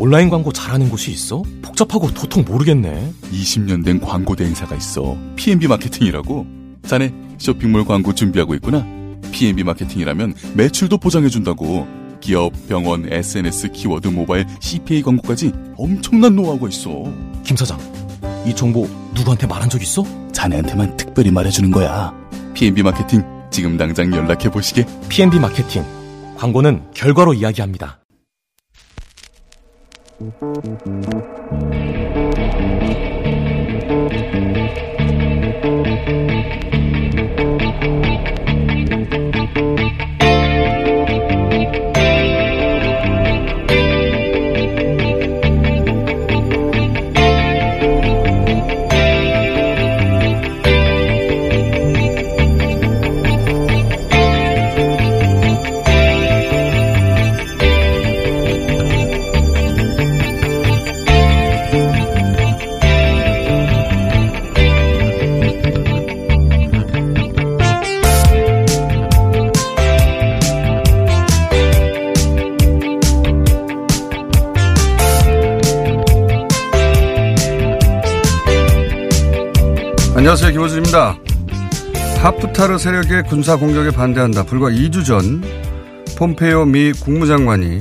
온라인 광고 잘하는 곳이 있어? 복잡하고 도통 모르겠네. 20년 된 광고 대행사가 있어. PNB 마케팅이라고. 자네 쇼핑몰 광고 준비하고 있구나. PNB 마케팅이라면 매출도 보장해준다고. 기업, 병원, SNS, 키워드, 모바일, CPA 광고까지 엄청난 노하우가 있어. 김 사장, 이 정보 누구한테 말한 적 있어? 자네한테만 특별히 말해주는 거야. PNB 마케팅 지금 당장 연락해 보시게. PNB 마케팅. 광고는 결과로 이야기합니다. Thank you. 안녕하세요. 김호준입니다. 하프타르 세력의 군사 공격에 반대한다. 불과 2주 전 폼페이오 미 국무장관이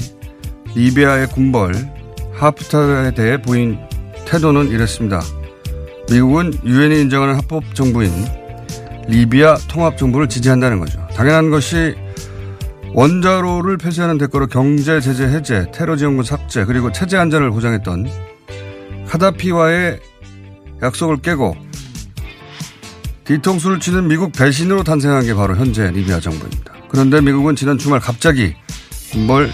리비아의 군벌 하프타르에 대해 보인 태도는 이랬습니다. 미국은 유엔이 인정하는 합법 정부인 리비아 통합 정부를 지지한다는 거죠. 당연한 것이 원자로를 폐쇄하는 대가로 경제 제재 해제, 테러 지원군 삭제, 그리고 체제 안전을 보장했던 카다피와의 약속을 깨고 뒤통수를 치는 미국 배신으로 탄생한 게 바로 현재 리비아 정부입니다. 그런데 미국은 지난 주말 갑자기 군벌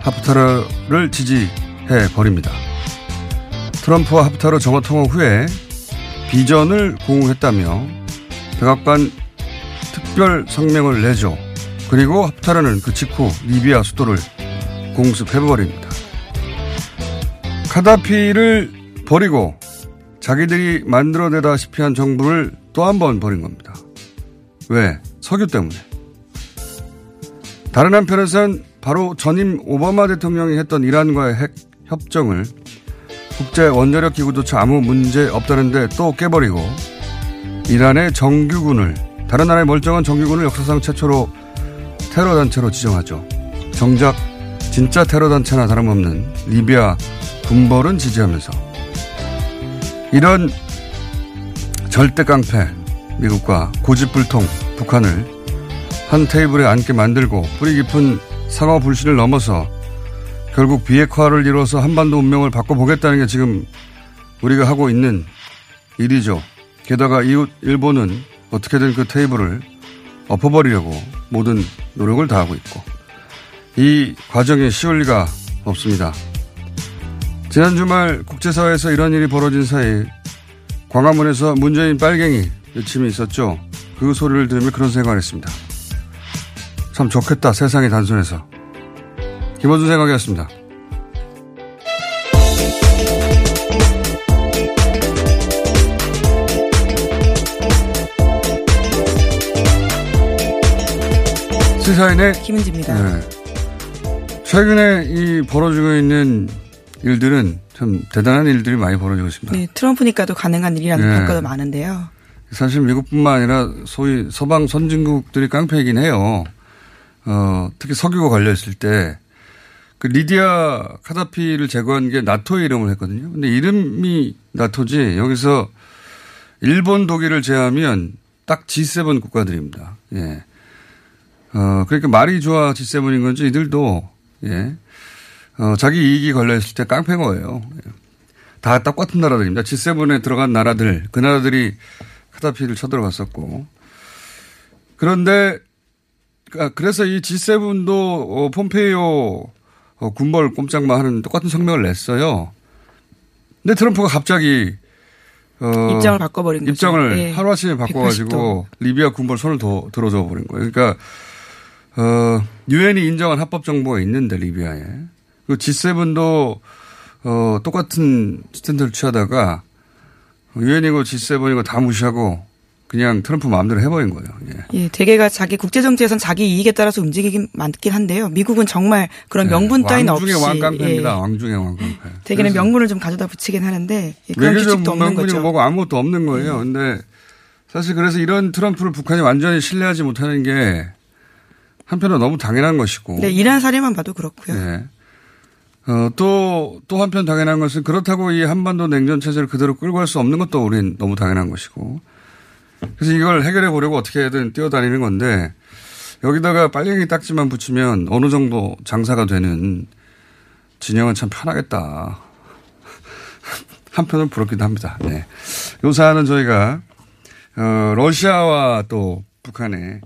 하프타르를 지지해 버립니다. 트럼프와 하프타르 정화 통화 후에 비전을 공유했다며 백악관 특별 성명을 내죠. 그리고 하프타르는 그 직후 리비아 수도를 공습해버립니다. 카다피를 버리고 자기들이 만들어내다시피 한 정부를 또 한 번 버린 겁니다. 왜? 석유 때문에. 다른 한편에선 바로 전임 오바마 대통령이 했던 이란과의 핵 협정을 국제 원자력 기구조차 아무 문제 없다는데 또 깨버리고 이란의 정규군을 다른 나라의 멀쩡한 정규군을 역사상 최초로 테러 단체로 지정하죠. 정작 진짜 테러 단체나 다름없는 리비아 군벌은 지지하면서 이런 절대 깡패 미국과 고집불통 북한을 한 테이블에 앉게 만들고 뿌리 깊은 상어 불신을 넘어서 결국 비핵화를 이뤄서 한반도 운명을 바꿔보겠다는 게 지금 우리가 하고 있는 일이죠. 게다가 이웃 일본은 어떻게든 그 테이블을 엎어버리려고 모든 노력을 다하고 있고 이 과정이 쉬울 리가 없습니다. 지난 주말 국제사회에서 이런 일이 벌어진 사이 광화문에서 문재인 빨갱이 외침이 있었죠. 그 소리를 들으며 그런 생각을 했습니다. 참 좋겠다 세상이 단순해서. 김원준 생각이었습니다. 시사인의 김은지입니다. 네. 최근에 이 벌어지고 있는 일들은 참 대단한 일들이 많이 벌어지고 있습니다. 네, 트럼프니까도 가능한 일이라는 네. 평가도 많은데요. 사실 미국뿐만 아니라 소위 서방 선진국들이 깡패이긴 해요. 어, 특히 석유가 걸려있을 때, 그 리디아 카다피를 제거한 게 나토의 이름을 했거든요. 근데 이름이 나토지, 여기서 일본, 독일을 제하면 딱 G7 국가들입니다. 예. 어, 그러니까 말이 좋아 G7인 건지 이들도, 예. 어, 자기 이익이 걸려있을 때 깡패인 거예요. 예. 다 똑같은 나라들입니다. G7에 들어간 나라들, 그 나라들이 카다피를 쳐들어갔었고. 그런데, 아, 그래서 이 G7도 어, 폼페이오 어, 군벌 꼼짝마 하는 똑같은 성명을 냈어요. 근데 트럼프가 갑자기 어, 입장을 바꿔버린 거죠. 입장을 예. 하루아침에 바꿔가지고 180도. 리비아 군벌 손을 더 들어줘 버린 거예요. 그러니까 어, 유엔이 인정한 합법 정보가 있는데 리비아에 그 G7도 어, 똑같은 스탠드를 취하다가 유엔이고 G7이고 다 무시하고 그냥 트럼프 마음대로 해버린 거예요. 예. 예, 대개가 자기 국제 정치에선 자기 이익에 따라서 움직이긴 많긴 한데요. 미국은 정말 그런 네. 명분 따위는 왕 중에 없이 왕깡패입니다. 예, 왕 중에 왕깡패. 대개는 명분을 좀 가져다 붙이긴 하는데 예, 그런 규칙도 없는 명분이 거죠. 뭐고 아무것도 없는 거예요. 근데 사실 그래서 이런 트럼프를 북한이 완전히 신뢰하지 못하는 게 한편으로 너무 당연한 것이고. 네, 이란 사례만 봐도 그렇고요. 예. 어, 또, 또 한편 당연한 것은 그렇다고 이 한반도 냉전 체제를 그대로 끌고 갈 수 없는 것도 우린 너무 당연한 것이고. 그래서 이걸 해결해 보려고 어떻게든 뛰어다니는 건데 여기다가 빨갱이 딱지만 붙이면 어느 정도 장사가 되는 진영은 참 편하겠다. 한편은 부럽기도 합니다. 네. 요 사안은 저희가, 어, 러시아와 또 북한의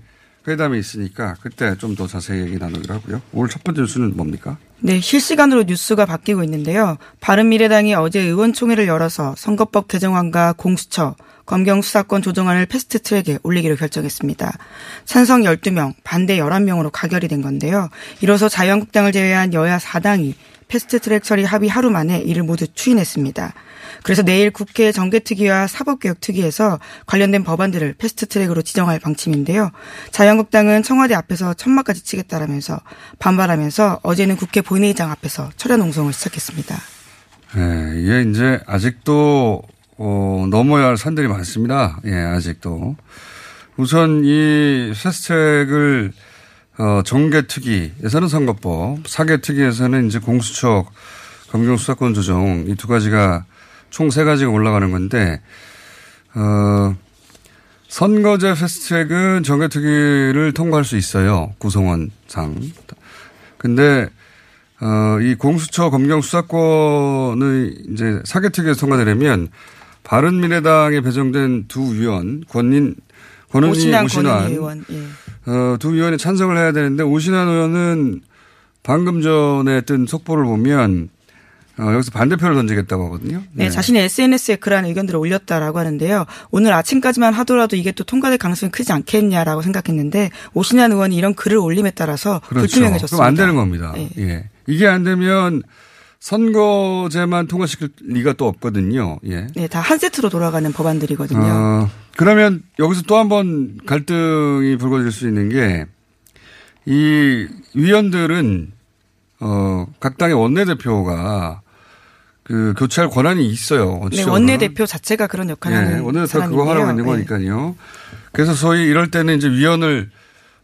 회담이 있으니까 그때 좀 더 자세히 얘기 나누기로 하고요. 오늘 첫 번째 뉴스는 뭡니까? 네, 실시간으로 뉴스가 바뀌고 있는데요. 바른미래당이 어제 의원총회를 열어서 선거법 개정안과 공수처, 검경 수사권 조정안을 패스트 트랙에 올리기로 결정했습니다. 찬성 12명, 반대 11명으로 가결이 된 건데요. 이로써 자유한국당을 제외한 여야 4당이 패스트 트랙 처리 합의 하루 만에 이를 모두 추인했습니다. 그래서 내일 국회 정개특위와 사법개혁특위에서 관련된 법안들을 패스트 트랙으로 지정할 방침인데요. 자유한국당은 청와대 앞에서 천막까지 치겠다라면서 반발하면서 어제는 국회 본회의장 앞에서 철야 농성을 시작했습니다. 예, 이게 이제 아직도, 어, 넘어야 할 산들이 많습니다. 예, 아직도. 우선 이 패스트트랙을 어, 정개특위에서는 선거법, 사개특위에서는 이제 공수처, 검경 수사권 조정 이 두 가지가 총 세 가지가 올라가는 건데 어, 선거제 패스트트랙은 정개특위를 통과할 수 있어요 구성원상. 근데 어, 이 공수처 검경 수사권의 이제 사개특위에서 통과되려면 바른미래당에 배정된 두 위원 권인 권은희 오신환 오신환 권은희 의원. 예. 어, 두 위원이 찬성을 해야 되는데 오신환 의원은 방금 전에 뜬 속보를 보면 어, 여기서 반대표를 던지겠다고 하거든요. 네, 자신의 SNS에 그러한 의견들을 올렸다라고 하는데요. 오늘 아침까지만 하더라도 이게 또 통과될 가능성이 크지 않겠냐라고 생각했는데 오신환 의원이 이런 글을 올림에 따라서 그렇죠. 불투명해졌습니다. 그럼 안 되는 겁니다. 네. 예. 이게 안 되면 선거제만 통과시킬 리가 또 없거든요. 예. 네, 다 한 세트로 돌아가는 법안들이거든요. 어, 그러면 여기서 또 한 번 갈등이 불거질 수 있는 게 이 위원들은 어, 각 당의 원내대표가 그 교체할 권한이 있어요. 네. 원내대표 자체가 그런 역할을 예, 하는 원내대표. 그거 하라고 있는 네. 거니까요. 그래서 소위 이럴 때는 이제 위원을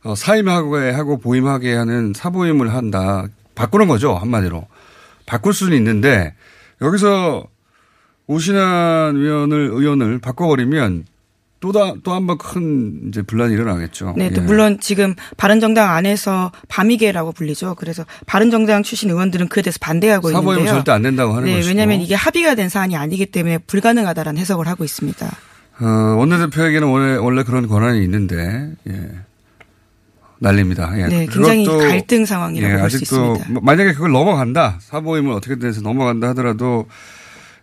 어, 사임하게 하고 보임하게 하는 사보임을 한다. 바꾸는 거죠 한마디로. 바꿀 수는 있는데 여기서 오신환 위원을 의원을 바꿔버리면 또또 한 번 큰 이제 분란이 일어나겠죠. 네, 또 예. 물론 지금 바른정당 안에서 밤이계라고 불리죠. 그래서 바른정당 출신 의원들은 그에 대해서 반대하고 사보임은 있는데요. 절대 안 된다고 하는 네, 것이고. 왜냐하면 이게 합의가 된 사안이 아니기 때문에 불가능하다라는 해석을 하고 있습니다. 어, 원내대표에게는 원래, 원래 그런 권한이 있는데, 예. 난립니다. 예. 네, 굉장히 갈등 상황이라고 볼수 아직도 있습니다. 만약에 그걸 넘어간다. 사보임을 어떻게든 해서 넘어간다 하더라도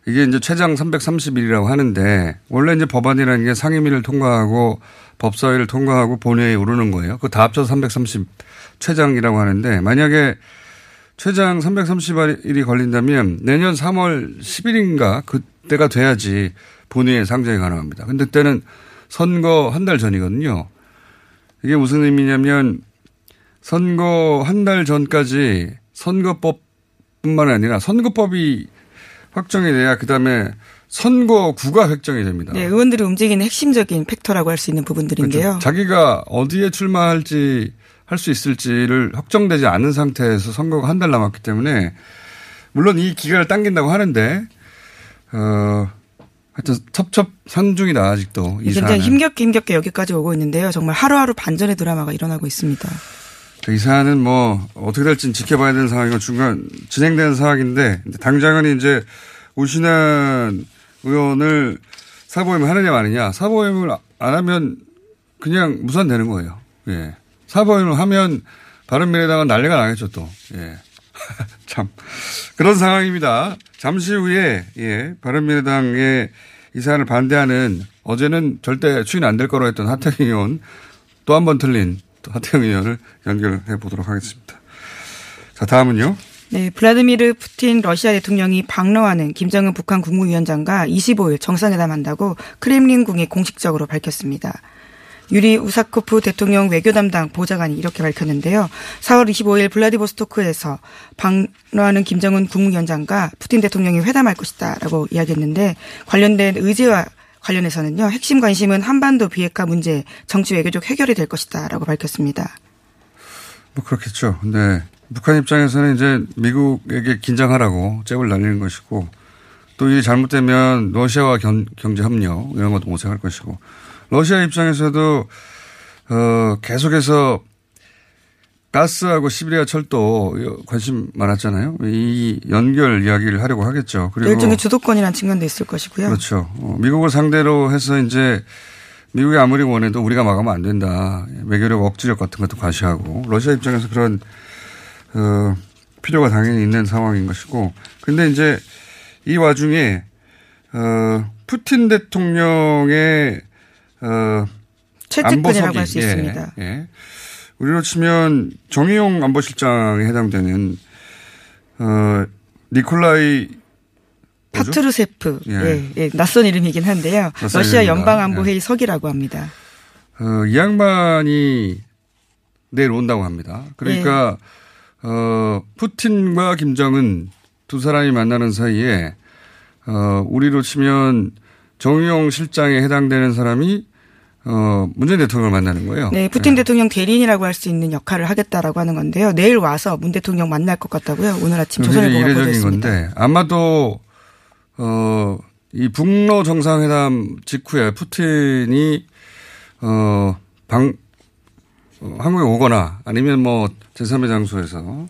이게 이제 최장 330일이라고 하는데 원래 이제 법안이라는 게 상임위를 통과하고 법사위를 통과하고 본회의에 오르는 거예요. 그거 다 합쳐서 330 최장이라고 하는데 만약에 최장 330일이 걸린다면 내년 3월 10일인가 그때가 돼야지 본회의에 상정이 가능합니다. 근데 그때는 선거 한 달 전이거든요. 이게 무슨 의미냐면 선거 한 달 전까지 선거법뿐만 아니라 선거법이 확정이 돼야 그다음에 선거 구가 획정이 됩니다. 네, 의원들이 움직이는 핵심적인 팩터라고 할 수 있는 부분들인데요. 그렇죠. 자기가 어디에 출마할지 할 수 있을지를 확정되지 않은 상태에서 선거가 한 달 남았기 때문에 물론 이 기간을 당긴다고 하는데 어 하여튼 첩첩산 중이다 아직도 이 굉장히 사안은. 힘겹게 힘겹게 여기까지 오고 있는데요. 정말 하루하루 반전의 드라마가 일어나고 있습니다. 이 사안은 뭐 어떻게 될지는 지켜봐야 되는 상황이고 중간 진행되는 상황인데 당장은 이제 오신환 의원을 사보임을 하느냐 마느냐 사보임을 안 하면 그냥 무산되는 거예요. 예. 사보임을 하면 바른미래당은 난리가 나겠죠 또. 예. 참 그런 상황입니다. 잠시 후에 예 바른미래당의 이 사안을 반대하는 어제는 절대 추인 안 될 거로 했던 하태경 의원 또 한 번 틀린 하태경 의원을 연결해 보도록 하겠습니다. 자, 다음은요. 네, 블라디미르 푸틴 러시아 대통령이 방러하는 김정은 북한 국무위원장과 25일 정상회담 한다고 크렘린궁이 공식적으로 밝혔습니다. 유리 우사코프 대통령 외교 담당 보좌관이 이렇게 밝혔는데요. 4월 25일 블라디보스토크에서 방러하는 김정은 국무위원장과 푸틴 대통령이 회담할 것이다라고 이야기했는데 관련된 의제와 관련해서는요. 핵심 관심은 한반도 비핵화 문제 정치 외교적 해결이 될 것이다라고 밝혔습니다. 뭐 그렇겠죠. 네. 북한 입장에서는 이제 미국에게 긴장하라고 잽을 날리는 것이고 또 이게 잘못되면 러시아와 경, 제 협력 이런 것도 모색할 것이고 러시아 입장에서도 어 계속해서 가스하고 시베리아 철도 관심 많았잖아요. 이 연결 이야기를 하려고 하겠죠. 그리고 일종의 주도권이라는 측면도 있을 것이고요. 그렇죠. 어, 미국을 상대로 해서 이제 미국이 아무리 원해도 우리가 막으면 안 된다. 외교력 억지력 같은 것도 과시하고 러시아 입장에서 그런 어, 필요가 당연히 있는 상황인 것이고. 근데 이제 이 와중에 어, 푸틴 대통령의 어, 채찍근이라고 할 수 있습니다. 예, 예. 우리로 치면 정의용 안보실장에 해당되는 어, 니콜라이 파트루세프. 예. 예, 예. 낯선 이름이긴 한데요. 러시아 연방안보회의 예. 석이라고 합니다. 어, 이 양반이 내일 온다고 합니다. 그러니까 예. 어, 푸틴과 김정은 두 사람이 만나는 사이에 어, 우리로 치면 정의용 실장에 해당되는 사람이 어, 문재인 대통령을 만나는 거예요. 네, 푸틴 네. 대통령 대리인이라고 할 수 있는 역할을 하겠다라고 하는 건데요. 내일 와서 문 대통령 만날 것 같다고요. 오늘 아침 조선일보가 이례적인 건데 아마도 어, 이 북러 정상회담 직후에 푸틴이 어, 방 어, 한국에 오거나 아니면 뭐 제3의 장소에서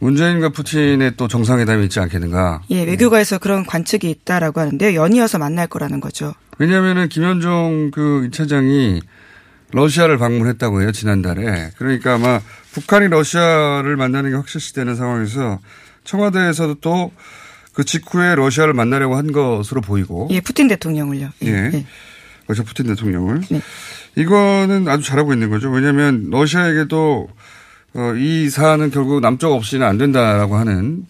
문재인과 푸틴의 또 정상회담이 있지 않겠는가. 예, 외교가에서 그런 관측이 있다라고 하는데요. 연이어서 만날 거라는 거죠. 왜냐하면은 김현종 그 2차장이 러시아를 방문했다고 해요, 지난달에. 그러니까 아마 북한이 러시아를 만나는 게 확실시되는 상황에서 청와대에서도 또 그 직후에 러시아를 만나려고 한 것으로 보이고. 예, 푸틴 대통령을요. 예. 예. 러시아 푸틴 대통령을. 네. 이거는 아주 잘하고 있는 거죠. 왜냐하면 러시아에게도 어, 이 사안은 결국 남쪽 없이는 안 된다라고 하는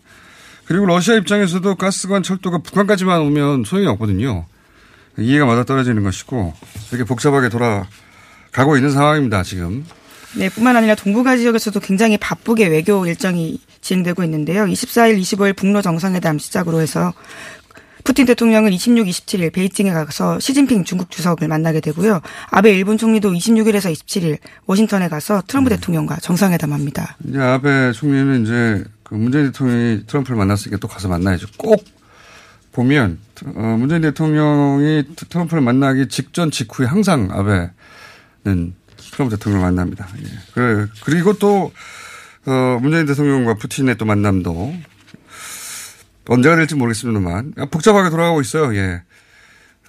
그리고 러시아 입장에서도 가스관 철도가 북한까지만 오면 소용이 없거든요. 이해가 맞아 떨어지는 것이고 이렇게 복잡하게 돌아가고 있는 상황입니다. 지금. 네, 뿐만 아니라 동북아 지역에서도 굉장히 바쁘게 외교 일정이 진행되고 있는데요. 24일, 25일 북러 정상회담 시작으로 해서 푸틴 대통령은 26, 27일 베이징에 가서 시진핑 중국 주석을 만나게 되고요. 아베 일본 총리도 26일에서 27일 워싱턴에 가서 트럼프 네. 대통령과 정상회담합니다. 이제 아베 총리는 이제 그 문재인 대통령이 트럼프를 만났으니까 또 가서 만나야죠. 꼭 보면 어, 문재인 대통령이 트럼프를 만나기 직전 직후에 항상 아베는 트럼프 대통령을 만납니다. 예. 그리고 또 어, 문재인 대통령과 푸틴의 또 만남도 언제가 될지 모르겠습니다만 아, 복잡하게 돌아가고 있어요. 예.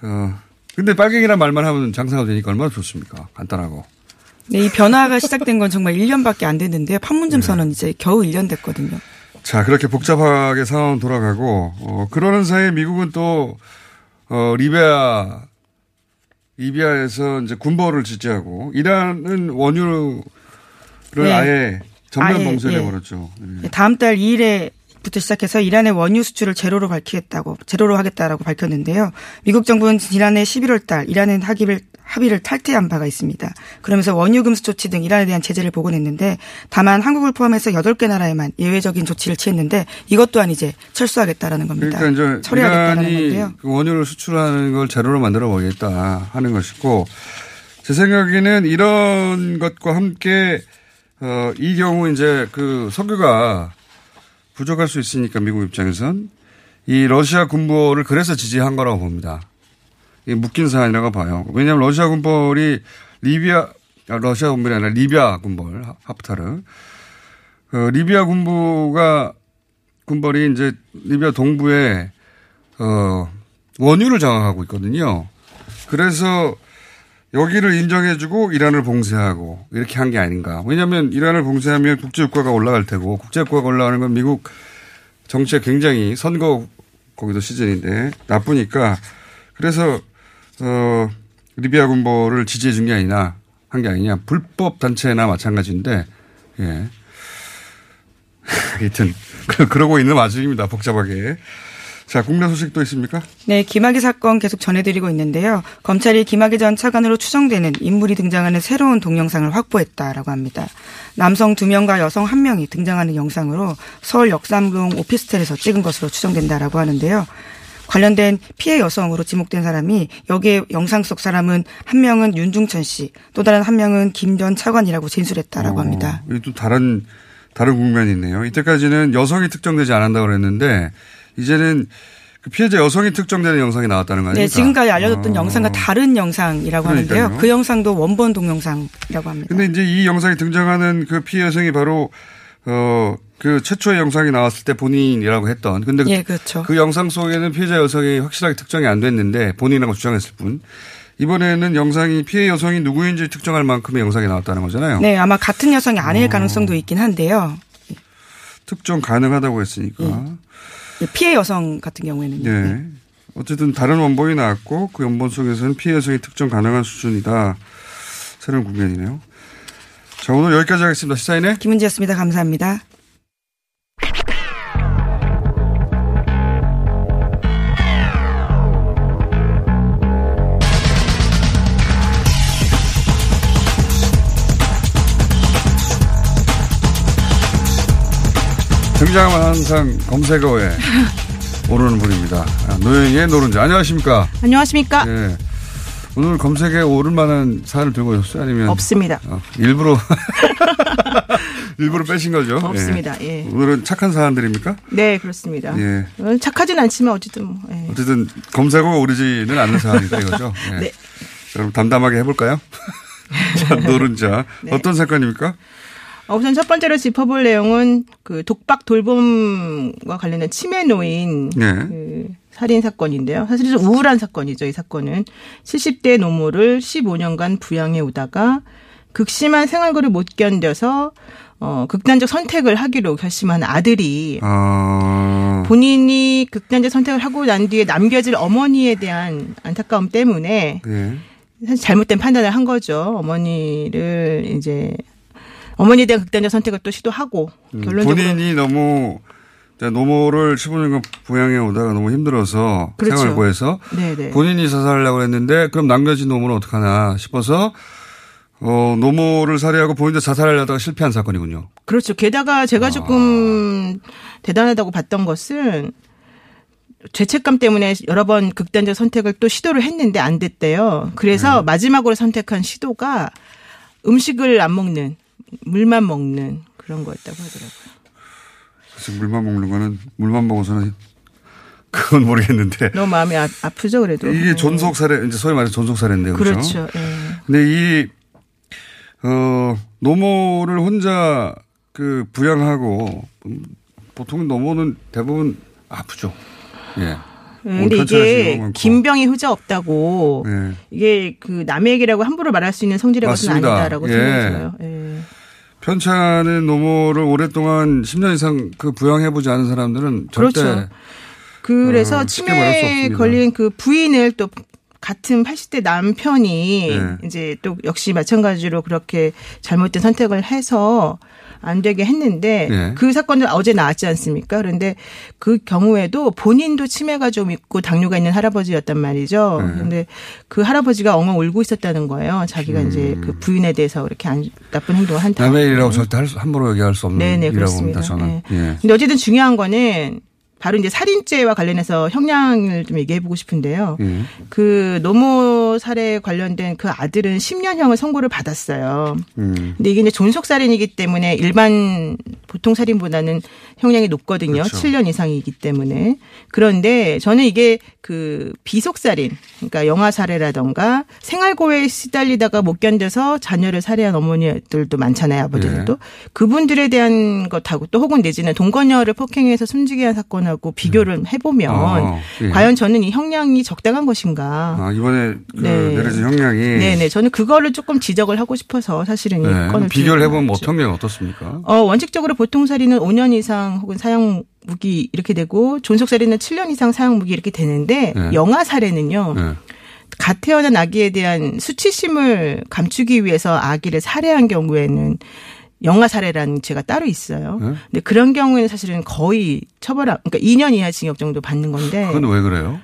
어, 근데 빨갱이란 말만 하면 장사가 되니까 얼마나 좋습니까? 간단하고. 네, 이 변화가 시작된 건 정말 1년밖에 안 됐는데요. 판문점 네. 선언 이제 겨우 1년 됐거든요. 자, 그렇게 복잡하게 상황 돌아가고, 어, 그러는 사이에 미국은 또, 어, 리비아, 리비아에서 이제 군벌을 지지하고, 이란은 원유를 네. 아예 전면 봉쇄를 예. 해버렸죠. 예. 다음 달 2일에 부터 시작해서 이란의 원유 수출을 제로로 밝히겠다고 제로로 하겠다라고 밝혔는데요. 미국 정부는 지난해 11월 달 이란의 합의를 합의를 탈퇴한 바가 있습니다. 그러면서 원유 금수 조치 등 이란에 대한 제재를 복원했는데 다만 한국을 포함해서 8개 나라에만 예외적인 조치를 취했는데 이것 또한 이제 철수하겠다라는 겁니다. 그러니까 이제 처리하겠다는 건데요. 그 원유를 수출하는 걸 제로로 만들어 보겠다 하는 것이고 제 생각에는 이런 것과 함께 어, 이 경우 이제 그 석유가 부족할 수 있으니까 미국 입장에선 이 러시아 군벌을 그래서 지지한 거라고 봅니다. 이 묶인 사안이라고 봐요. 왜냐하면 러시아 군벌이 리비아 아, 러시아 군벌이 아니라 리비아 군벌 하프타르 그 리비아 군부가 군벌이 이제 리비아 동부에 어 원유를 장악하고 있거든요. 그래서 여기를 인정해주고 이란을 봉쇄하고 이렇게 한 게 아닌가. 왜냐하면 이란을 봉쇄하면 국제유가가 올라갈 테고 국제유가가 올라가는 건 미국 정치에 굉장히 선거 거기도 시즌인데 나쁘니까 그래서 어 리비아 군보를 지지해 준 게 아니냐 한 게 아니냐 불법 단체나 마찬가지인데 예. 하여튼 그- 그러고 있는 와중입니다. 복잡하게. 자, 국내 소식 또 있습니까? 네, 김학의 사건 계속 전해드리고 있는데요. 검찰이 김학의 전 차관으로 추정되는 인물이 등장하는 새로운 동영상을 확보했다라고 합니다. 남성 두 명과 여성 한 명이 등장하는 영상으로 서울 역삼동 오피스텔에서 찍은 것으로 추정된다라고 하는데요. 관련된 피해 여성으로 지목된 사람이 여기에 영상 속 사람은 한 명은 윤중천 씨, 또 다른 한 명은 김 전 차관이라고 진술했다라고 합니다. 어, 이또 다른 다른 국면이 있네요. 이때까지는 여성이 특정되지 않았다고 그랬는데 이제는 그 피해자 여성이 특정되는 영상이 나왔다는 거 아닙니까? 네, 지금까지 알려졌던 어. 영상과 다른 영상이라고 그러니까요. 하는데요. 그 영상도 원본 동영상이라고 합니다. 근데 이제 이 영상이 등장하는 그 피해 여성이 바로 어 그 최초의 영상이 나왔을 때 본인이라고 했던 근데 예, 그렇죠. 그 영상 속에는 피해자 여성이 확실하게 특정이 안 됐는데 본인이라고 주장했을 뿐 이번에는 영상이 피해 여성이 누구인지 특정할 만큼의 영상이 나왔다는 거잖아요. 네, 아마 같은 여성이 어. 아닐 가능성도 있긴 한데요. 특정 가능하다고 했으니까. 피해 여성 같은 경우에는 예. 어쨌든 다른 원본이 나왔고 그 원본 속에서는 피해 여성이 특정 가능한 수준이다. 새로운 국면이네요. 자, 오늘 여기까지 하겠습니다. 시사인의 김은지였습니다. 감사합니다. 등장하면 항상 검색어에 오르는 분입니다. 아, 노영희의 노른자. 안녕하십니까? 안녕하십니까? 예. 오늘 검색에 오를 만한 사연을 들고 오셨어요? 아니면? 없습니다. 어, 일부러, 일부러 빼신 거죠? 없습니다. 예. 오늘은 착한 사연들입니까? 네, 그렇습니다. 예. 어, 착하진 않지만 어쨌든 뭐. 예. 어쨌든 검색어가 오르지는 않는 사안이다 이거죠. 예. 네. 자, 그럼 담담하게 해볼까요? 자, 노른자. 네. 어떤 사건입니까? 어, 우선 첫 번째로 짚어볼 내용은 그 독박 돌봄과 관련된 치매 노인 네. 그 살인 사건인데요. 사실 좀 우울한 사건이죠. 이 사건은 70대 노모를 15년간 부양해 오다가 극심한 생활고를 못 견뎌서 어, 극단적 선택을 하기로 결심한 아들이 아, 본인이 극단적 선택을 하고 난 뒤에 남겨질 어머니에 대한 안타까움 때문에 예. 사실 잘못된 판단을 한 거죠. 어머니를 이제 어머니에 대한 극단적 선택을 또 시도하고 결론적으로 음, 본인이 너무 노모를 15년간 부양해 오다가 너무 힘들어서 그렇죠. 생활고에서 네네. 본인이 자살하려고 했는데 그럼 남겨진 노모는 어떡하나 싶어서 어, 노모를 살해하고 본인도 자살하려다가 실패한 사건이군요. 그렇죠. 게다가 아. 제가 조금 대단하다고 봤던 것은 죄책감 때문에 여러 번 극단적 선택을 또 시도를 했는데 안 됐대요. 그래서 네. 마지막으로 선택한 시도가 음식을 안 먹는 물만 먹는 그런 거였다고 하더라고요. 그래서 물만 먹는 거는 물만 먹어서는 그건 모르겠는데 너무 마음이 아, 아프죠, 그래도. 이게 존속 살해 이제 소위 말해서 존속 살해인데요. 그렇죠. 그렇죠. 예. 근데 이, 어, 노모를 혼자 그 부양하고 음, 보통 노모는 대부분 아프죠. 예. 예, 몸 근데 이게 많고. 김병이 후자 없다고 예. 이게 그 남의 얘기라고 함부로 말할 수 있는 성질의 것은 맞습니다. 아니다라고 예. 생각이 들어요. 예. 편찮은 노모를 오랫동안 10년 이상 그 부양해보지 않은 사람들은 절대 그렇죠. 그래서 어, 치매에. 걸린 그 부인을 또 같은 80대 남편이 네. 이제 또 역시 마찬가지로 그렇게 잘못된 선택을 해서 안 되게 했는데 네. 그 사건은 어제 나왔지 않습니까? 그런데 그 경우에도 본인도 치매가 좀 있고 당뇨가 있는 할아버지였단 말이죠. 네. 그런데 그 할아버지가 엉엉 울고 있었다는 거예요. 자기가 이제 그 부인에 대해서 이렇게 안, 나쁜 행동을 한 다. 음. 남의 일이라고 절대 할 수- 함부로 얘기할 수 없는 네네 일이라고 그렇습니다. 봅니다. 저는. 네. 예. 근데 어쨌든 중요한 거는 바로 이제 살인죄와 관련해서 형량을 좀 얘기해 보고 싶은데요. 예. 그 노모 살해 관련된 그 아들은 10년형을 선고를 받았어요. 음. 근데 이게 이제 존속 살인이기 때문에 일반 보통 살인보다는 형량이 높거든요. 그렇죠. 7년 이상이기 때문에. 그런데 저는 이게 그 비속 살인, 그러니까 영아 살해라던가 생활고에 시달리다가 못 견뎌서 자녀를 살해한 어머니들도 많잖아요. 아버지들도. 네. 그분들에 대한 것하고 또 혹은 내지는 동거녀를 폭행해서 숨지게 한 사건 하고 비교를 해보면 아, 예. 과연 저는 이 형량이 적당한 것인가. 아, 이번에 그 네. 내려진 형량이 네네. 저는 그거를 조금 지적을 하고 싶어서 사실은 이 네. 건을 비교를 해보면 뭐 나왔죠. 어떤 게 어떻습니까? 어, 원칙적으로 보통 살인은 5년 이상 혹은 사형 무기 이렇게 되고 존속 살인은 7년 이상 사형 무기 이렇게 되는데 네. 영아 살해는요. 네. 갓 태어난 아기에 대한 수치심을 감추기 위해서 아기를 살해한 경우에는 영아 살해라는 죄가 따로 있어요. 네? 근데 그런 경우에는 사실은 거의 처벌, 안- 그러니까 2년 이하 징역 정도 받는 건데. 그건 왜 그래요?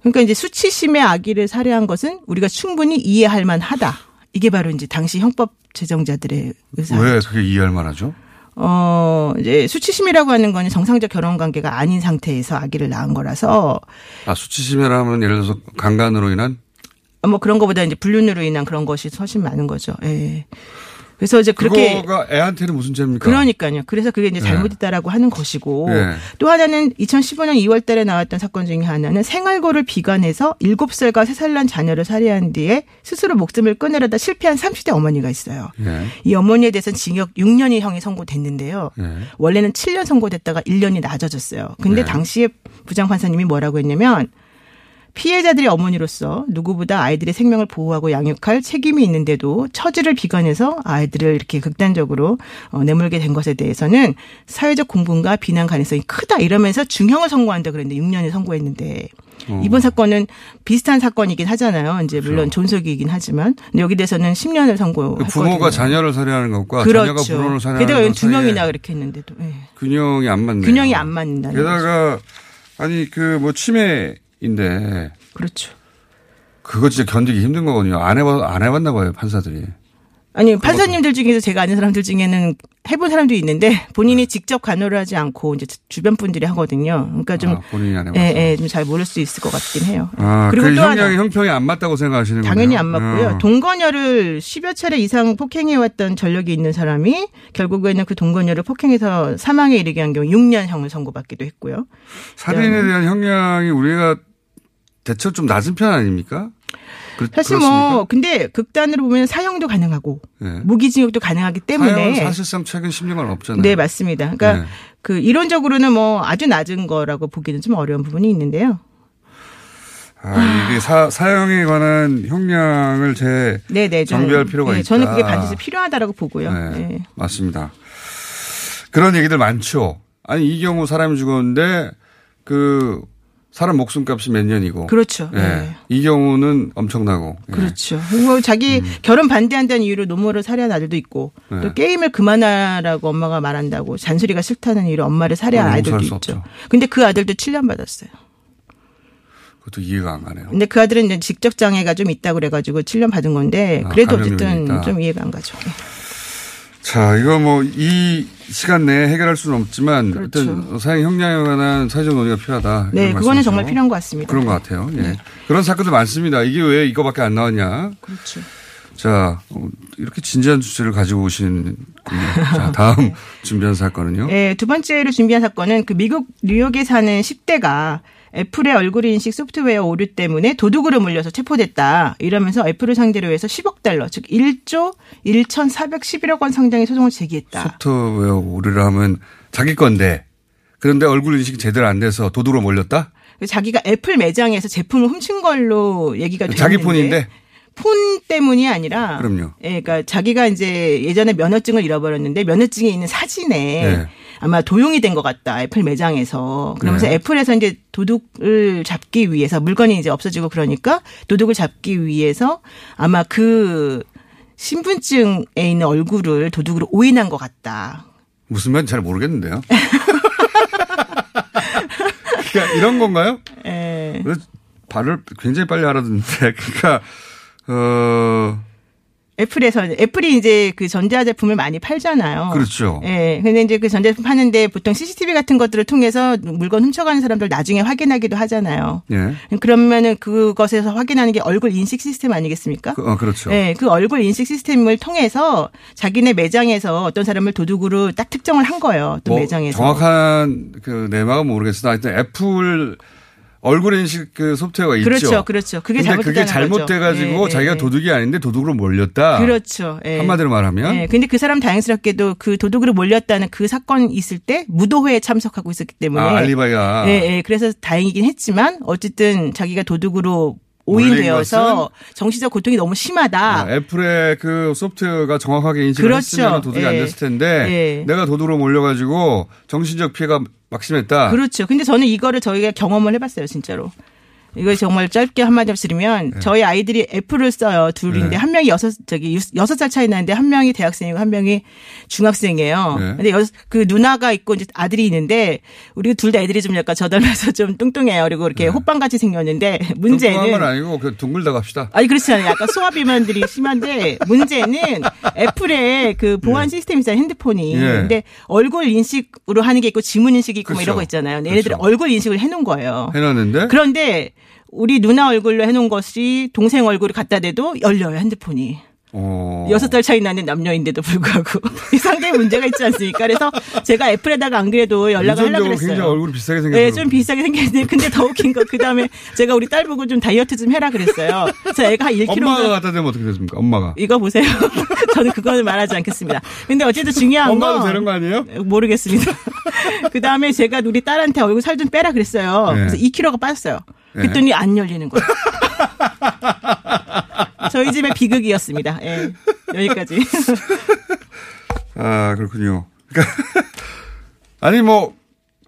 그러니까 이제 수치심의 아기를 살해한 것은 우리가 충분히 이해할 만하다. 이게 바로 이제 당시 형법 제정자들의 의사. 왜 그게 이해할 만하죠? 어, 이제 수치심이라고 하는 거는 정상적 결혼 관계가 아닌 상태에서 아기를 낳은 거라서 아, 수치심이라면 예를 들어서 강간으로 인한 뭐 그런 거보다 이제 불륜으로 인한 그런 것이 훨씬 많은 거죠. 예. 그래서 이제 그렇게 그거가 애한테는 무슨 죄입니까? 그러니까요. 그래서 그게 이제 네. 잘못했다라고 하는 것이고 네. 또 하나는 2015년 2월 달에 나왔던 사건 중에 하나는 생활고를 비관해서 7살과 3살 난 자녀를 살해한 뒤에 스스로 목숨을 끊으려다 실패한 30대 어머니가 있어요. 예. 이 어머니에 대해서는 징역 6년이 형이 선고됐는데요. 예. 원래는 7년 선고됐다가 1년이 낮아졌어요. 근데 네. 당시에 부장 판사님이 뭐라고 했냐면 피해자들의 어머니로서 누구보다 아이들의 생명을 보호하고 양육할 책임이 있는데도 처지를 비관해서 아이들을 이렇게 극단적으로 어, 내몰게 된 것에 대해서는 사회적 공분과 비난 가능성이 크다 이러면서 중형을 선고한다 그랬는데 6년을 선고했는데 어. 이번 사건은 비슷한 사건이긴 하잖아요. 이제 물론 존속이긴 하지만 근데 여기 대해서는 10년을 선고했거든요. 그 부모가 자녀를 살해하는 것과 자녀가 그렇죠. 부모를 살해하는 게다가 두 명이나 그렇게 했는데도 예. 균형이 안 맞네요. 균형이 안 맞는다는 거죠. 게다가 아니 그 뭐 치매 인데 그렇죠. 그거 진짜 견디기 힘든 거거든요. 안 해봐 안 해봤나 봐요 판사들이. 아니 판사님들 중에서 제가 아는 사람들 중에는 해본 사람도 있는데 본인이 직접 간호를 하지 않고 이제 주변 분들이 하거든요. 그러니까 좀 아, 본인이 안 해봐서. 예, 예, 좀 잘 모를 수 있을 것 같긴 해요. 아, 그리고 그 또 형량이 형평이 안 맞다고 생각하시는 거예요? 당연히 안 맞고요. 어. 동거녀를 10여 차례 이상 폭행해 왔던 전력이 있는 사람이 결국에는 그 동거녀를 폭행해서 사망에 이르게 한 경우 6년형을 선고받기도 했고요. 살인에 대한 형량이 우리가 대체로 좀 낮은 편 아닙니까? 그, 사실 그렇습니까? 뭐 근데 극단으로 보면 사형도 가능하고 네. 무기징역도 가능하기 때문에 사실상 최근 10년간 없잖아요. 네, 맞습니다. 그러니까 네. 그 이론적으로는 뭐 아주 낮은 거라고 보기는 좀 어려운 부분이 있는데요. 아, 이게 사, 사형에 관한 형량을 제 네, 네. 좀, 정비할 필요가 네, 있다. 저는 그게 반드시 필요하다라고 보고요. 네, 네. 맞습니다. 그런 얘기들 많죠. 아니 이 경우 사람이 죽었는데 그 사람 목숨값이 몇 년이고. 그렇죠. 예. 네. 이 경우는 엄청나고. 예. 그렇죠. 뭐 자기 결혼 반대한다는 이유로 노모를 살해한 아들도 있고 네. 또 게임을 그만하라고 엄마가 말한다고 잔소리가 싫다는 이유로 엄마를 살해한 어, 아이들도 용서할 수 있죠. 없죠. 근데 그 아들도 7년 받았어요. 그것도 이해가 안 가네요. 근데 그 아들은 이제 직접 장애가 좀 있다고 그래가지고 7년 받은 건데 아, 그래도 감염이 어쨌든 있다. 좀 이해가 안 가죠. 네. 자, 이거 뭐 이 시간 내에 해결할 수는 없지만 그렇죠. 어떤 사형 형량에 관한 사회적 논의가 필요하다. 네, 그거는 말씀이죠. 정말 필요한 것 같습니다. 그런 것 같아요. 예. 그런 사건도 많습니다. 이게 왜 이거밖에 안 나왔냐. 그렇죠. 자, 어, 이렇게 진지한 주제를 가지고 오신 자, 다음 준비한 사건은요. 네, 두 번째로 준비한 사건은 그 미국 뉴욕에 사는 10대가 애플의 얼굴 인식 소프트웨어 오류 때문에 도둑으로 몰려서 체포됐다. 이러면서 애플을 상대로 해서 10억 달러, 즉 1조 1,411억 원 상당의 소송을 제기했다. 소프트웨어 오류를 하면 자기 건데 그런데 얼굴 인식이 제대로 안 돼서 도둑으로 몰렸다? 자기가 애플 매장에서 제품을 훔친 걸로 얘기가 되는데 자기 폰인데? 폰 때문이 아니라 그럼요. 예, 그러니까 자기가 이제 예전에 면허증을 잃어버렸는데 면허증에 있는 사진에 네. 아마 도용이 된 것 같다. 애플 매장에서. 그러면서 네. 애플에서 이제 도둑을 잡기 위해서 물건이 이제 없어지고 그러니까 도둑을 잡기 위해서 아마 그 신분증에 있는 얼굴을 도둑으로 오인한 것 같다. 무슨 말인지 잘 모르겠는데요. 그러니까 이런 건가요? 예. 발을 굉장히 빨리 알아듣는데 그러니까 어 애플에서 애플이 이제 그 전자 제품을 많이 팔잖아요. 그렇죠. 예. 근데 이제 그 전자제품 파는데 보통 CCTV 같은 것들을 통해서 물건 훔쳐가는 사람들 나중에 확인하기도 하잖아요. 예. 그러면은 그것에서 확인하는 게 얼굴 인식 시스템 아니겠습니까? 그, 어, 그렇죠. 네, 그 얼굴 인식 시스템을 통해서 자기네 매장에서 어떤 사람을 도둑으로 딱 특정을 한 거예요. 어떤 뭐 매장에서. 정확한 그 내막은 모르겠으나 하여튼 애플 얼굴 인식 그 소프트웨어가 있죠. 그렇죠, 그렇죠. 그게 근데 그게. 잘못돼가지고 예, 자기가 예. 도둑이 아닌데 도둑으로 몰렸다. 그렇죠. 예. 한마디로 말하면 예, 근데 그 사람 다행스럽게도 그 도둑으로 몰렸다는 그 사건 있을 때 무도회에 참석하고 있었기 때문에. 아, 알리바이가 예, 예. 그래서 다행이긴 했지만 어쨌든 자기가 도둑으로 오인되어서 정신적 고통이 너무 심하다. 아, 애플의 그 소프트웨어가 정확하게 인식을 그렇죠. 했으면 도둑이 안 예. 됐을 텐데 예. 내가 도둑으로 몰려가지고 정신적 피해가 막심했다. 그렇죠. 근데 저는 이거를 저희가 경험을 해봤어요, 진짜로. 이거 정말 짧게 한마디 드리면 네. 저희 아이들이 F를 써요 둘인데 네. 한 명이 여섯 저기 유- 여섯 살 차이 나는데 한 명이 대학생이고 한 명이 중학생이에요. 네. 근데 여, 그 누나가 있고 이제 아들이 있는데 우리 둘 다 애들이 좀 약간 저닮아서 좀 뚱뚱해요. 그리고 이렇게 호빵 같이 생겼는데 뚱뚱한 건 문제는 아니고 그 둥글다 갑시다. 아니 그렇지 않아요. 약간 소화 비만들이 심한데 문제는 애플의 그 보안 시스템이 있잖아요. 핸드폰이. 예. 근데 얼굴 인식으로 하는 게 있고 지문 인식이 있고 뭐 그렇죠. 이런 거 있잖아요. 얘네들이 그렇죠. 얼굴 인식을 해 놓은 거예요. 해 놨는데 그런데 우리 누나 얼굴로 해놓은 것이 동생 얼굴을 갖다 대도 열려요 핸드폰이. 어. 여섯 살 차이 나는 남녀인데도 불구하고 이 상당히 문제가 있지 않습니까? 그래서 제가 애플에다가 안 그래도 연락을 하려고 유전적으로 굉장히 그랬어요. 얼굴이 비슷하게 생겼어요. 네, 좀 비슷하게 생겼는데 근데 더 웃긴 거 그 다음에 제가 우리 딸 보고 좀 다이어트 좀 해라 그랬어요. 그래서 애가 한 1kg 엄마가 갖다 대면 어떻게 됐습니까? 엄마가. 이거 보세요. 저는 그거는 말하지 않겠습니다. 근데 어쨌든 중요한 엄마도 건 되는 거 아니에요? 모르겠습니다. 그 다음에 제가 우리 딸한테 얼굴 살 좀 빼라 그랬어요. 네. 그래서 2kg가 빠졌어요. 네. 그랬더니 안 열리는 거예요. 저희 집의 비극이었습니다. 예. 여기까지. 아 그렇군요. 그러니까 아니 뭐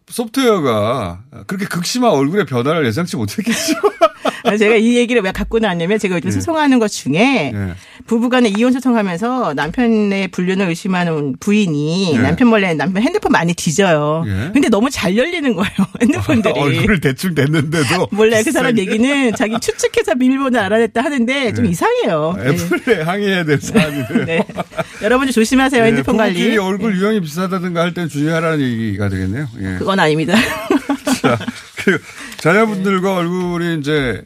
소프트웨어가 그렇게 극심한 얼굴의 변화를 예상치 못했겠죠. 제가 이 얘기를 왜 갖고 나왔냐면 제가 요즘 소송하는 것 중에 예. 부부간에 이혼 소송하면서 남편의 불륜을 의심하는 부인이 예. 남편 몰래 남편 핸드폰 많이 뒤져요. 예. 근데 너무 잘 열리는 거예요. 핸드폰들이. 얼굴을 대충 댔는데도 몰라요. 그 사람. 얘기는 자기 추측해서 비밀번호 알아냈다 하는데 좀 네. 이상해요. 네. 애플에 항의해야 될 사안이래요. 네. 여러분들 조심하세요. 핸드폰 관리. 얼굴 유형이 비슷하다든가 할 땐 주의하라는 얘기가 되겠네요. 예. 그건 아닙니다. 자, 그 자녀분들과 얼굴이 이제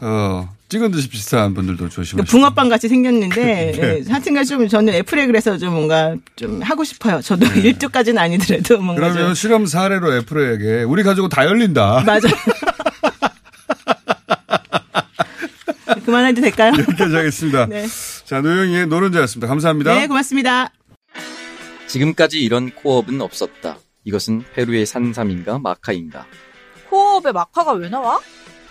어 찍은 듯이 비슷한 분들도 조심하시고. 그 붕어빵 같이 생겼는데 네. 예, 하여튼간 좀 저는 애플에 그래서 좀 뭔가 좀 하고 싶어요. 저도 네. 일 1조까지는 아니더라도 뭔가 그러면 좀 실험 사례로 애플에게 우리 가지고 다 열린다. 맞아. 그만해도 될까요? 여기까지 하겠습니다. 네. 자, 노영이의 노른자였습니다. 감사합니다. 네, 고맙습니다. 지금까지 이런 코업은 없었다. 이것은 페루의 산삼인가 마카인가. 코업에 마카가 왜 나와?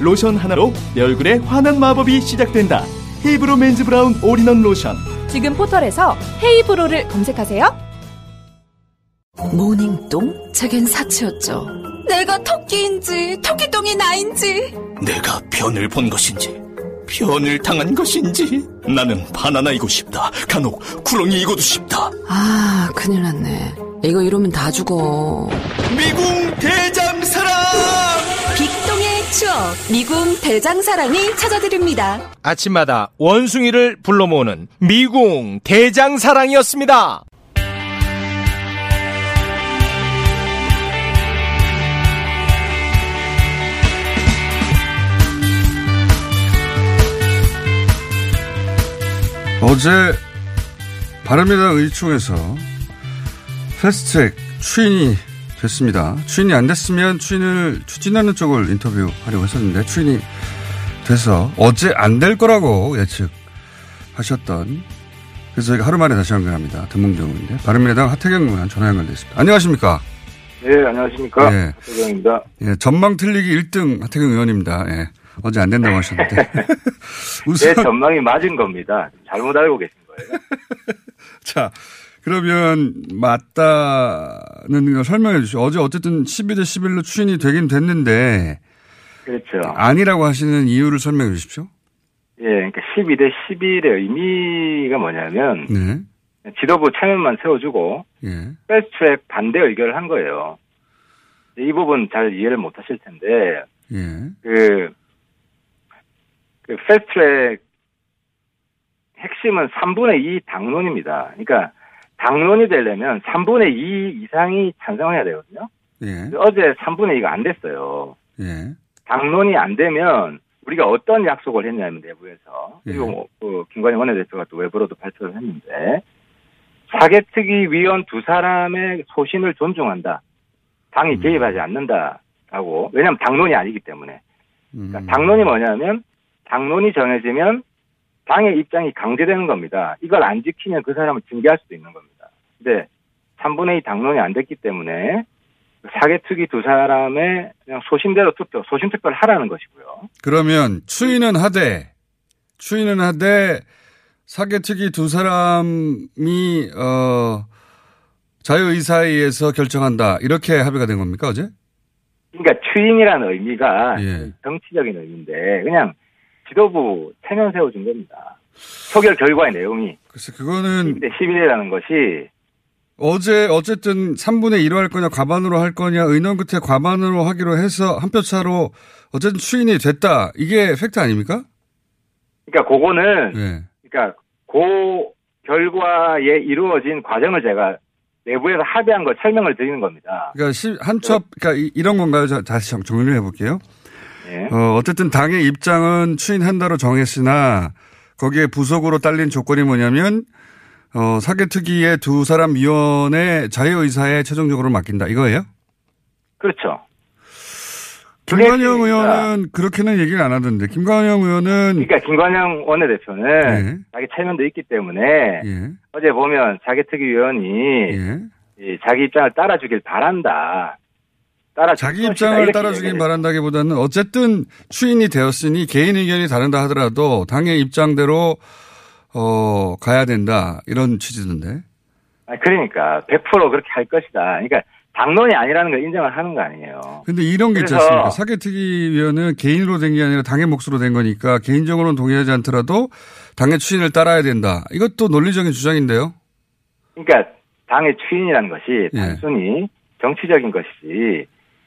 로션 하나로 내 얼굴에 환한 마법이 시작된다. 헤이브로 맨즈 브라운 올인원 로션. 지금 포털에서 헤이브로를 검색하세요. 모닝똥? 제겐 사치였죠. 내가 토끼인지 토끼똥이 나인지 내가 변을 본 것인지 변을 당한 것인지 나는 바나나이고 싶다. 간혹 구렁이이고도 싶다. 아 큰일 났네. 이거 이러면 다 죽어. 미궁! 빅동의 추억 미궁 대장사랑이 찾아드립니다. 아침마다 원숭이를 불러 모으는 미궁 대장사랑이었습니다. 어제 바른미래당 의총에서 패스트트랙 추인이 됐습니다. 추인이 안 됐으면 추인을 추진하는 쪽을 인터뷰하려고 했었는데 추인이 돼서 어제 안 될 거라고 예측하셨던 그래서 저희가 하루 만에 다시 연결합니다. 등문경 의원인데 바른미래당 하태경 의원 전화 연결돼 있습니다. 안녕하십니까? 네, 안녕하십니까. 예. 하태경입니다. 예, 전망 틀리기 1등 하태경 의원입니다. 예. 어제 안 된다고 하셨는데. 제 전망이 맞은 겁니다. 잘못 알고 계신 거예요. 자, 그러면 맞다는 걸 설명해 주시죠. 어제 어쨌든 12대 11로 추인이 되긴 됐는데 그렇죠. 아니라고 하시는 이유를 설명해 주십시오. 예, 그러니까 12대 11의 의미가 뭐냐면 네. 지도부 체면만 세워주고 예. 패스트트랙 반대 의결을 한 거예요. 이 부분 잘 이해를 못 하실 텐데 예. 그, 그 패스트트랙 핵심은 3분의 2 당론입니다. 그러니까 당론이 되려면 3분의 2 이상이 찬성해야 되거든요. 예. 어제 3분의 2가 안 됐어요. 예. 당론이 안 되면 우리가 어떤 약속을 했냐면 내부에서 그리고 예. 뭐, 그 김관영 원내대표가 또 외부로도 발표를 했는데 사개특위 위원 두 사람의 소신을 존중한다. 당이 음. 개입하지 않는다라고 왜냐하면 당론이 아니기 때문에 음. 그러니까 당론이 뭐냐면 당론이 정해지면 당의 입장이 강제되는 겁니다. 이걸 안 지키면 그 사람을 징계할 수도 있는 겁니다. 근데 3분의 2 당론이 안 됐기 때문에 사개특위 두 사람의 그냥 소신대로 투표, 소신 투표를 하라는 것이고요. 그러면 추인은 하되 추인은 하되 사개특위 두 사람이 어 자유의사회에서 결정한다 이렇게 합의가 된 겁니까 어제? 그러니까 추인이라는 의미가 예. 정치적인 의미인데 그냥 지도부 체면 세워준 겁니다. 표결 결과의 내용이 글쎄 그거는 12대 11이라는 것이 어제 어쨌든 3분의 1로 할 거냐 과반으로 할 거냐 의논 끝에 과반으로 하기로 해서 한 표 차로 어쨌든 추인이 됐다 이게 팩트 아닙니까? 그러니까 그거는 예. 그러니까 그 결과에 이루어진 과정을 제가 내부에서 합의한 걸 설명을 드리는 겁니다. 그러니까 시- 한첩 그러니까 이- 이런 건가요? 자, 다시 정- 정리를 해볼게요. 예. 어, 어쨌든 당의 입장은 추인 한다로 정했으나 거기에 부속으로 딸린 조건이 뭐냐면 어, 사개특위의 두 사람 위원의 자유의사에 최종적으로 맡긴다 이거예요? 그렇죠. 김관영 의원은 그렇게는 얘기를 안 하던데 김관영 의원은 그러니까 김관영 원내대표는 네. 자기 체면도 있기 때문에 예. 어제 보면 자개특위 위원이 예. 이 자기 입장을 따라주길 바란다. 따라 자기 입장을 따라주긴 바란다기보다는 어쨌든 추인이 되었으니 개인 의견이 다른다 하더라도 당의 입장대로 어, 가야 된다 이런 취지던데. 아, 그러니까 100% 그렇게 할 것이다. 그러니까 당론이 아니라는 걸 인정을 하는 거 아니에요. 근데 이런 게 있지 않습니까? 사개특위위원은 개인으로 된 게 아니라 당의 몫으로 된 거니까 개인적으로는 동의하지 않더라도 당의 추인을 따라야 된다. 이것도 논리적인 주장인데요. 그러니까 당의 추인이라는 것이 예. 단순히 정치적인 것이지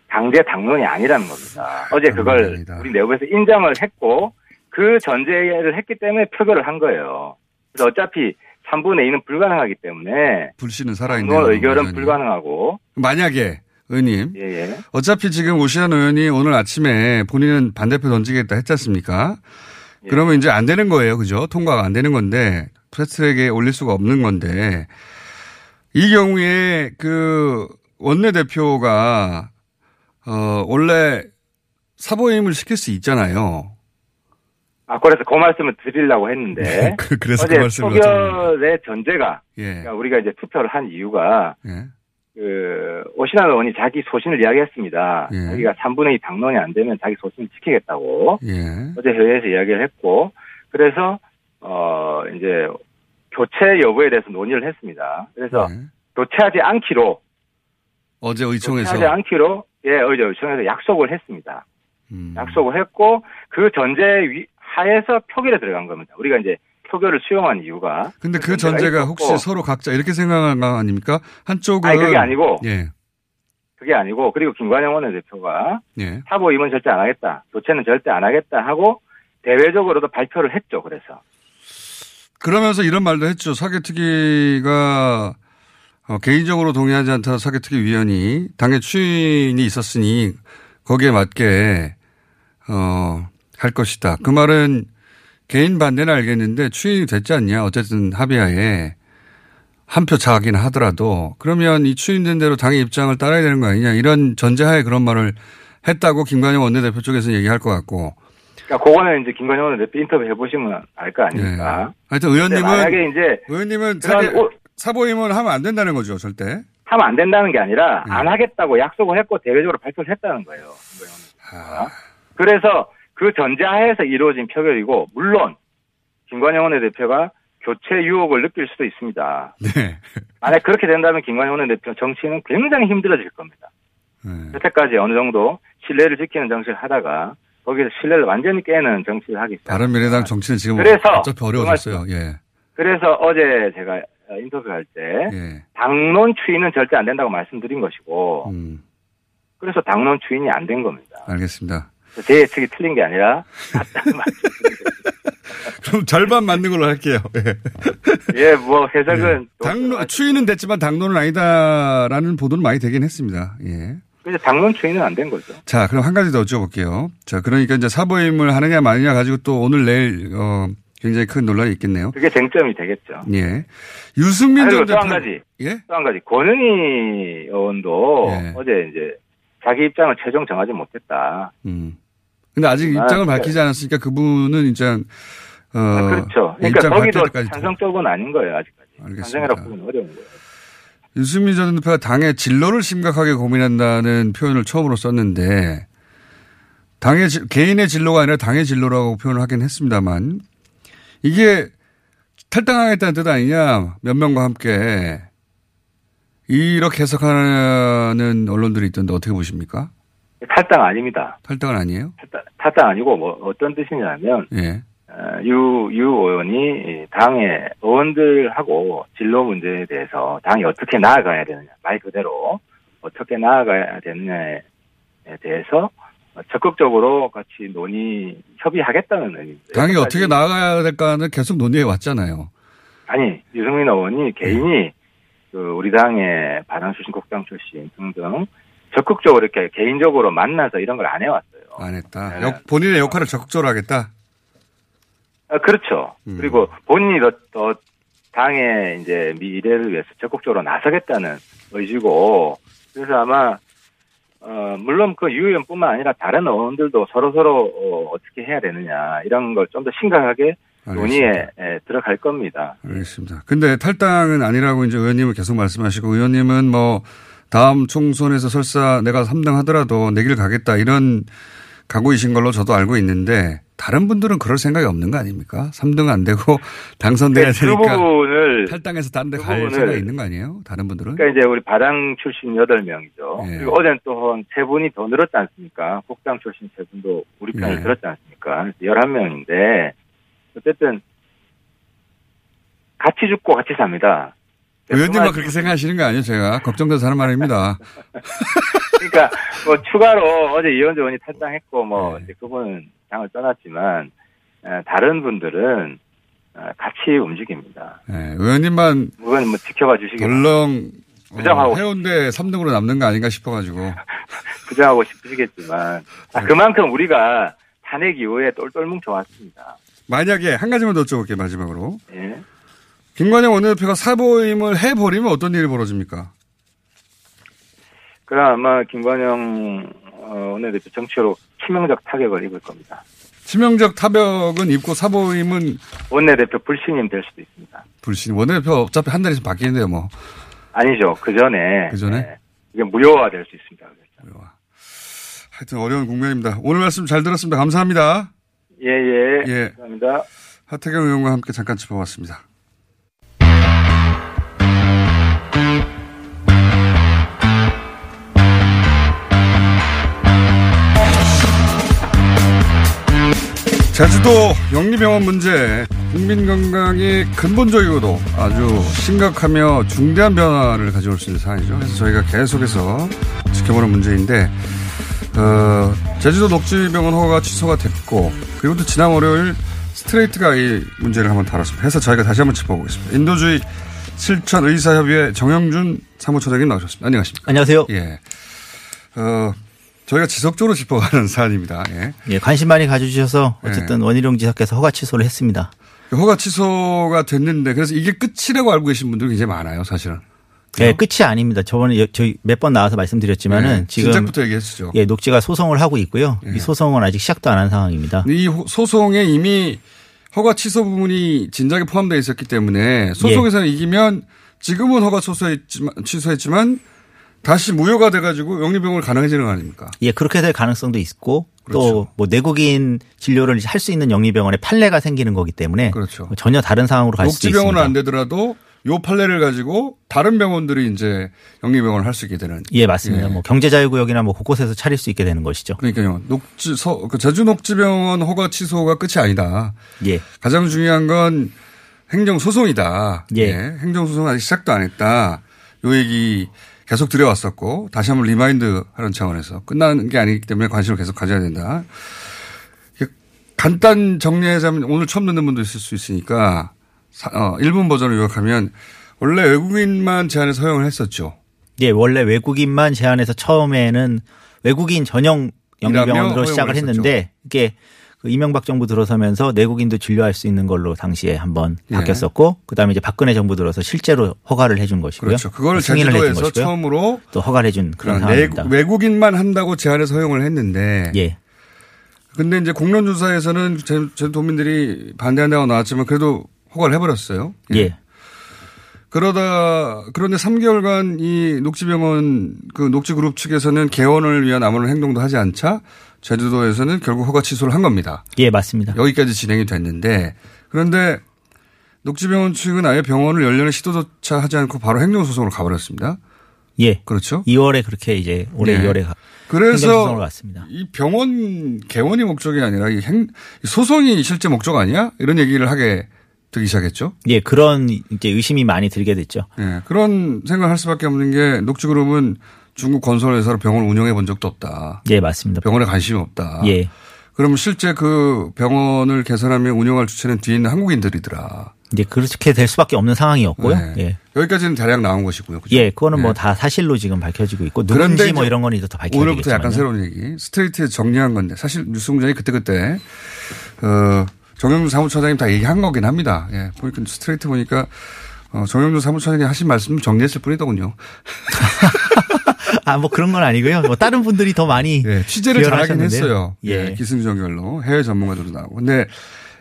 강제 당론이 아니라는 겁니다. 어제 그걸 우리 내부에서 인정을 했고 그 전제를 했기 때문에 표결을 한 거예요. 그래서 어차피 3분의 2는 불가능하기 때문에 불씨는 살아있네요. 의결은 완전히. 불가능하고 만약에 의원님 예, 예. 어차피 지금 오시안 의원이 오늘 아침에 본인은 반대표 던지겠다 했지 않습니까? 예. 그러면 이제 안 되는 거예요. 그죠? 통과가 안 되는 건데 프레스트랙에 올릴 수가 없는 건데 이 경우에 그 원내 대표가 어 원래 사보임을 시킬 수 있잖아요. 아 그래서 그 말씀을 드리려고 했는데 그- 그래서 그 어제 말씀을 표결의 전제가 예. 그러니까 우리가 이제 투표를 한 이유가 예. 그 오신환 의원이 자기 소신을 이야기했습니다. 예. 자기가 3분의 2 당론이 안 되면 자기 소신을 지키겠다고 예. 어제 회의에서 이야기를 했고 그래서 어 이제 교체 여부에 대해서 논의를 했습니다. 그래서 교체하지 않기로 어제 의총에서 교체하지 않기로 예 어제 의총에서 약속을 했습니다. 음. 약속을 했고 그 전제 위- 하에서 표결에 들어간 겁니다. 우리가 이제 표결을 수용한 이유가 근데 그 전제가 있었고, 혹시 서로 각자 이렇게 생각한 거 아닙니까? 한쪽은 아니, 그게 아니고. 예. 그게 아니고 그리고 김관영 원내대표가 예. 사보 임은 절대 안 하겠다. 교체는 절대 안 하겠다 하고 대외적으로도 발표를 했죠. 그래서 그러면서 이런 말도 했죠. 사개특위가 어, 개인적으로 동의하지 않다 사개특위 위원이 당의 추인이 있었으니 거기에 맞게 어, 할 것이다. 그 말은 개인 반대는 알겠는데 추인이 됐지 않냐. 어쨌든 합의하에 한 표 차긴 하더라도 그러면 이 추인된 대로 당의 입장을 따라야 되는 거 아니냐. 이런 전제하에 그런 말을 했다고 김관영 원내대표 쪽에서 얘기할 것 같고. 그러니까 그거는 이제 김관영 원내대표 인터뷰 해보시면 알 거 아닙니까? 예. 하여튼 의원님은 만약에 이제 의원님은 사개, 오- 사보임은 하면 안 된다는 거죠, 절대. 하면 안 된다는 게 아니라 음. 안 하겠다고 약속을 했고 대외적으로 발표를 했다는 거예요. 아. 그래서 그그 전제하에서 이루어진 표결이고 물론 김관영 원내대표가 교체 유혹을 느낄 수도 있습니다. 네. 만약 그렇게 된다면 김관영 원내대표 정치는 굉장히 힘들어질 겁니다. 네. 여태까지 어느 정도 신뢰를 지키는 정치를 하다가 거기서 신뢰를 완전히 깨는 정치를 하기 시작. 바른미래당 정치는 지금 그래서 어차피 어려워졌어요. 예. 그래서 어제 제가 인터뷰할 때 예. 당론 추인은 절대 안 된다고 말씀드린 것이고 음. 그래서 당론 추인이 안 된 겁니다. 알겠습니다. 제 예측이 틀린 게 아니라 그럼 절반 맞는 걸로 할게요. 예. 예, 뭐 해석은 당론 추인은 됐지만 당론은 아니다라는 보도는 많이 되긴 했습니다. 예. 그래서 당론 추인은 안된 거죠. 자, 그럼 한 가지 더 여쭤볼게요. 자, 그러니까 이제 사보임을 하느냐 마느냐 가지고 또 오늘 내일 어 굉장히 큰 논란이 있겠네요. 그게 쟁점이 되겠죠. 예. 유승민 전 그리고 또한 대표 가지. 예? 또 한 가지. 권은희 의원도 예. 어제 이제 자기 입장을 최종 정하지 못했다. 음. 근데 아직 아, 입장을 네. 밝히지 않았으니까 그분은 이제 어 아, 그렇죠. 그러니까 입장 거기도 찬성 쪽은 아닌 거예요, 아직까지. 알겠습니다. 찬성이라고 보기는 어려운 거예요. 유승민 전 대표가 당의 진로를 심각하게 고민한다는 표현을 처음으로 썼는데 당의 지- 개인의 진로가 아니라 당의 진로라고 표현을 하긴 했습니다만 이게 탈당하겠다는 뜻 아니냐 몇 명과 함께 이렇게 해석하는 언론들이 있던데 어떻게 보십니까? 탈당 아닙니다. 탈당은 아니에요? 탈당, 탈당 아니고 뭐 어떤 뜻이냐면 예. 어, 유, 유 의원이 이 당의 의원들하고 진로 문제에 대해서 당이 어떻게 나아가야 되느냐, 말 그대로 어떻게 나아가야 되느냐에 대해서 적극적으로 같이 논의, 협의하겠다는 의미입니다. 당이 여태까지 어떻게 나아가야 될까는 계속 논의해 왔잖아요. 아니, 유승민 의원이 개인이 그 우리 당의 바당 출신, 국당 출신 등등 적극적으로 이렇게 개인적으로 만나서 이런 걸 안 해왔어요. 안 했다. 네. 역- 본인의 역할을 적극적으로 하겠다. 아, 그렇죠. 음. 그리고 본인이 더, 더 당의 이제 미래를 위해서 적극적으로 나서겠다는 의지고, 그래서 아마, 어, 물론 그 유 의원뿐만 아니라 다른 의원들도 서로서로 어, 어떻게 해야 되느냐, 이런 걸 좀 더 심각하게 논의에 에, 들어갈 겁니다. 알겠습니다. 근데 탈당은 아니라고 이제 의원님은 계속 말씀하시고 의원님은 뭐 다음 총선에서 설사 내가 3등 하더라도 내 길 가겠다 이런 각오이신 걸로 저도 알고 있는데 다른 분들은 그럴 생각이 없는 거 아닙니까? 3등 안 되고 당선돼야 그 되니까 부분을 탈당해서 다른 데그갈 생각이 있는 거 아니에요? 다른 분들은? 그러니까 이제 우리 바당 출신 8명이죠. 예. 그리고 어제는 또 세 분이 더 늘었지 않습니까? 국당 출신 세 분도 우리 편을 예. 들었지 않습니까? 그래서 11명인데, 어쨌든, 같이 죽고 같이 삽니다. 의원님만 그렇게 생각하시는 거 아니에요? 제가 걱정돼서 하는 말입니다. 그러니까, 뭐, 추가로 어제 이현주 의원이 탈당했고, 뭐, 네. 이제 그분은 당을 떠났지만, 에, 다른 분들은 어, 같이 움직입니다. 네, 의원님만 그건 뭐 지켜봐 주시기. 덜렁 어, 부정하고 해운대 3등으로 남는 거 아닌가 싶어가지고 부정하고 싶으시겠지만, 아, 그만큼 우리가 탄핵 이후에 똘똘 뭉쳐왔습니다. 만약에 한 가지만 더 여쭤볼게요 마지막으로 예. 김관영 원내대표가 사보임을 해버리면 어떤 일이 벌어집니까? 그럼 아마 김관영 어, 원내대표 정치로 치명적 타격을 입을 겁니다. 치명적 타격은 입고 사보임은 원내대표 불신임 될 수도 있습니다. 불신 원내대표 어차피 한달 있으면 바뀌는데요 뭐 아니죠. 그 전에. 그 전에? 네. 이게 무효화 될 수 있습니다. 하여튼 어려운 국면입니다. 오늘 말씀 잘 들었습니다. 감사합니다. 예, 예. 예. 감사합니다. 하태경 의원과 함께 잠깐 짚어봤습니다. 제주도 영리병원 문제 국민 건강이 근본적이고도 아주 심각하며 중대한 변화를 가져올 수 있는 사안이죠. 그래서 저희가 계속해서 지켜보는 문제인데 어, 제주도 녹지병원 허가가 취소가 됐고 그리고 또 지난 월요일 스트레이트가 이 문제를 한번 다뤘습니다. 해서 저희가 다시 한번 짚어보겠습니다. 인도주의 실천 의사협의회 정영준 사무처장님 나오셨습니다. 안녕하십니까? 안녕하세요. 예. 어, 저희가 지속적으로 짚어가는 사안입니다. 예. 예, 관심 많이 가져주셔서 어쨌든 네. 원희룡 지사께서 허가 취소를 했습니다. 허가 취소가 됐는데 그래서 이게 끝이라고 알고 계신 분들이 굉장히 많아요, 사실은. 예, 끝이 아닙니다. 저번에 여- 저희 몇 번 나와서 말씀드렸지만은 네, 지금 시작부터 얘기했죠. 예, 녹지가 소송을 하고 있고요. 이 소송은 아직 시작도 안 한 상황입니다. 이 호- 소송에 이미 허가 취소 부분이 진작에 포함되어 있었기 때문에 소송에서는 이기면 지금은 허가 취소했지만, 취소했지만 다시 무효가 돼가지고 영리병원을 가능해지는 거 아닙니까? 예, 그렇게 될 가능성도 있고 그렇죠. 또뭐 내국인 진료를 할 수 있는 영리병원에 판례가 생기는 거기 때문에 그렇죠. 전혀 다른 상황으로 갈 수도 녹지병원은 있습니다. 안 되더라도 요 판례를 가지고 다른 병원들이 이제 영리병원을 할 수 있게 되는. 예, 맞습니다. 예. 뭐 경제자유구역이나 뭐 곳곳에서 차릴 수 있게 되는 것이죠. 그러니까요. 녹지 서, 그 제주 녹지병원 허가 취소가 끝이 아니다. 예. 가장 중요한 건 행정 소송이다. 예. 행정 소송 아직 시작도 안 했다. 요 얘기 계속 드려왔었고 다시 한번 remind 하는 차원에서 끝나는 게 아니기 때문에 관심을 계속 가져야 된다. 간단 정리하자면 오늘 처음 듣는 분도 있을 수 있으니까 사- 어, 일분 버전을 요약하면 원래 외국인만 제한해서 허용을 했었죠. 예, 원래 외국인만 제한해서 처음에는 외국인 전용 영리병원으로 시작을 했는데 이게 그 이명박 정부 들어서면서 내국인도 진료할 수 있는 걸로 당시에 한번 예. 바뀌었었고 그다음에 이제 박근혜 정부 들어서 실제로 허가를 해준 것이고요. 그렇죠. 그걸 승인을 해준 것이고요. 처음으로 또 허가를 해준 그런 상황입니다. 외국, 외국인만 한다고 제한해서 허용을 했는데 예. 근데 이제 공론조사에서는 제, 제 도민들이 반대한다고 나왔지만 그래도 허가를 해버렸어요. 예. 그러다 그런데 3개월간 이 녹지병원 그 녹지그룹 측에서는 개원을 위한 아무런 행동도 하지 않자 제주도에서는 결국 허가 취소를 한 겁니다. 예, 맞습니다. 여기까지 진행이 됐는데 그런데 녹지병원 측은 아예 병원을 열려는 시도조차 하지 않고 바로 행정소송으로 가버렸습니다. 예. 그렇죠. 2월에 그렇게 이제 올해 예. 2월에 가. 그래서 갔습니다. 이 병원 개원이 목적이 아니라 이 행, 이 소송이 실제 목적 아니야? 이런 얘기를 하게 되기 시작했죠. 예, 그런 이제 의심이 많이 들게 됐죠. 예, 그런 생각을 할 수밖에 없는 게 녹지그룹은 중국 건설회사로 병원을 운영해 본 적도 없다. 예, 맞습니다. 병원에 관심이 없다. 예. 그러면 실제 그 병원을 개설하며 운영할 주체는 뒤에 있는 한국인들이더라. 이제 그렇게 될 수밖에 없는 상황이었고요. 네. 예. 여기까지는 대략 나온 것이고요. 그죠? 예, 그거는 예. 뭐다 사실로 지금 밝혀지고 있고 그런데 누군지 뭐 이런 건 이제 더 밝혀야 오늘부터 약간 새로운 얘기. 스트레이트에 정리한 건데 사실 뉴스공장이 그때그때 어, 정형준 사무처장님 다 얘기한 거긴 합니다. 예. 보니까 스트레이트 보니까 어, 정영준 사무처장이 하신 말씀 정리했을 뿐이더군요. 아, 뭐 그런 건 아니고요. 뭐 다른 분들이 더 많이 예, 취재를 잘하긴. 했어요. 예. 예. 기승전결로 해외 전문가들도 나오고. 근데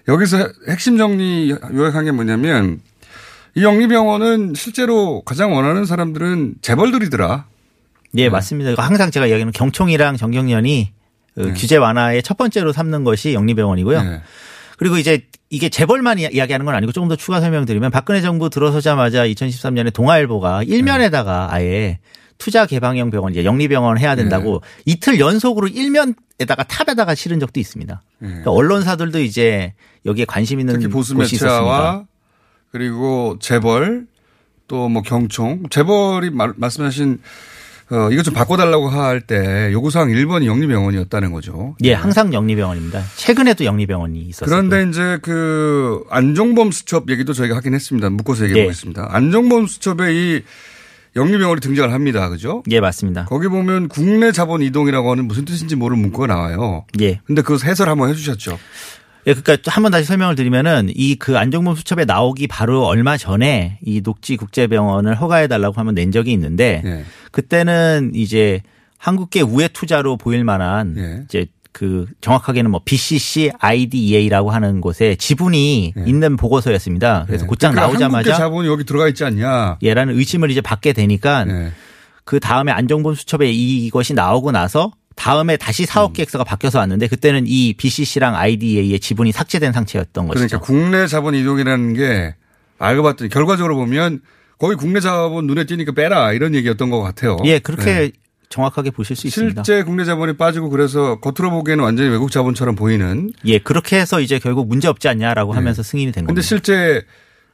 여기서 핵심 정리 요약한 게 뭐냐면 이 영리병원은 실제로 가장 원하는 사람들은 재벌들이더라. 예, 맞습니다. 이거 항상 제가 이야기하는 경총이랑 정경련이 그 규제 완화의 첫 번째로 삼는 것이 영리병원이고요. 네. 그리고 이제 이게 재벌만 이야- 이야기하는 건 아니고 조금 더 추가 설명드리면 박근혜 정부 들어서자마자 2013년에 동아일보가 일면에다가 아예 투자 개방형 병원 이제 영리병원 해야 된다고 이틀 연속으로 일면에다가 탑에다가 실은 적도 있습니다. 그러니까 언론사들도 이제 여기에 관심 있는 특히 보수 곳이 있었습니다. 그리고 재벌 또 뭐 경총 재벌이 말, 말씀하신 어, 이거 좀 바꿔달라고 할 때 요구사항 1번이 영리병원이었다는 거죠. 예, 항상 영리병원입니다. 최근에도 영리병원이 있었어요. 그런데 이제 그 안종범 수첩 얘기도 저희가 하긴 했습니다. 묶어서 얘기해 예. 보겠습니다. 안종범 수첩에 이 영리병원이 등장을 합니다. 그죠? 예, 맞습니다. 거기 보면 국내 자본 이동이라고 하는 무슨 뜻인지 모르는 문구가 나와요. 예. 근데 그거 해설 한번 해 주셨죠. 예, 그러니까 한번 다시 설명을 드리면은 이 그 안종범 수첩에 나오기 바로 얼마 전에 이 녹지 국제병원을 허가해 달라고 한번 낸 적이 있는데 예. 그때는 이제 한국계 우회 투자로 보일 만한 예. 이제 그 정확하게는 뭐 BCC IDEA라고 하는 곳에 지분이 있는 보고서였습니다. 그래서 곧장 예. 그러니까 한국계 나오자마자 자본이 여기 들어가 있지 않냐. 예라는 의심을 이제 받게 되니까 예. 그 다음에 안종범 수첩에 이것이 나오고 나서 다음에 다시 음. 사업 계획서가 바뀌어서 왔는데 그때는 이 BCC랑 IDA의 지분이 삭제된 상태였던 그러니까 것이죠. 국내 자본 이동이라는 게 알고 봤더니 결과적으로 보면 거기 국내 자본 눈에 띄니까 빼라 이런 얘기였던 것 같아요. 예, 그렇게 네. 정확하게 보실 수 있습니다. 실제 국내 자본이 빠지고 그래서 겉으로 보기에는 완전히 외국 자본처럼 보이는. 예, 그렇게 해서 이제 결국 문제 없지 않냐라고 하면서 승인이 된 네. 근데 겁니다. 실제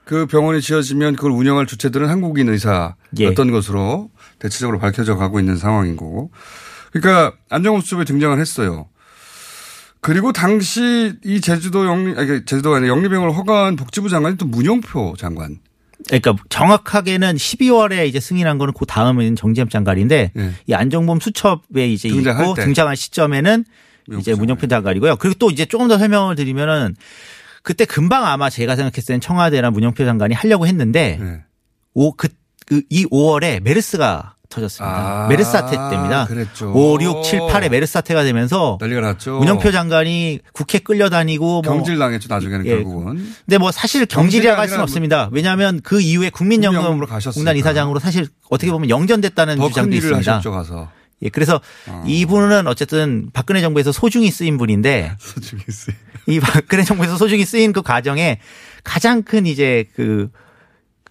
그 병원이 지어지면 그걸 운영할 주체들은 한국인 의사였던 예. 것으로 대체적으로 밝혀져 가고 있는 상황인 거고. 그러니까 안정호 수첩에 등장을 했어요. 그리고 당시 이 제주도 영리, 아니 제주도가 아니라 영리병원을 허가한 복지부 장관이 또 문용표 장관. 그러니까 정확하게는 12월에 이제 승인한 거는 그 다음에는 정재엽 장관인데 이 안정범 수첩에 이제 네. 등장할 있고 때. 등장한 시점에는 이제 문영표 장관이고요. 그리고 또 이제 조금 더 설명을 드리면은 그때 금방 아마 제가 생각했을 때는 청와대나 문영표 장관이 하려고 했는데 네. 오, 그, 그, 이 5월에 메르스가 터졌습니다. 아, 메르스 사태 때입니다. 그랬죠. 5, 6, 7, 8에 메르스 사태가 되면서 난리가 났죠. 문영표 장관이 국회 끌려다니고 뭐 경질 당했죠 나중에는 예. 결국은. 근데 뭐 사실 경질이 경질이라고 할 수는 없습니다. 왜냐하면 그 이후에 국민연금으로 국민연금 가셨으니까. 공단 이사장으로 사실 어떻게 보면 영전됐다는 주장도 있습니다. 하셨죠 가서. 예, 그래서 이분은 어쨌든 박근혜 정부에서 소중히 쓰인 분인데 소중히 쓰인. 이 박근혜 정부에서 소중히 쓰인 그 과정에 가장 큰 이제 그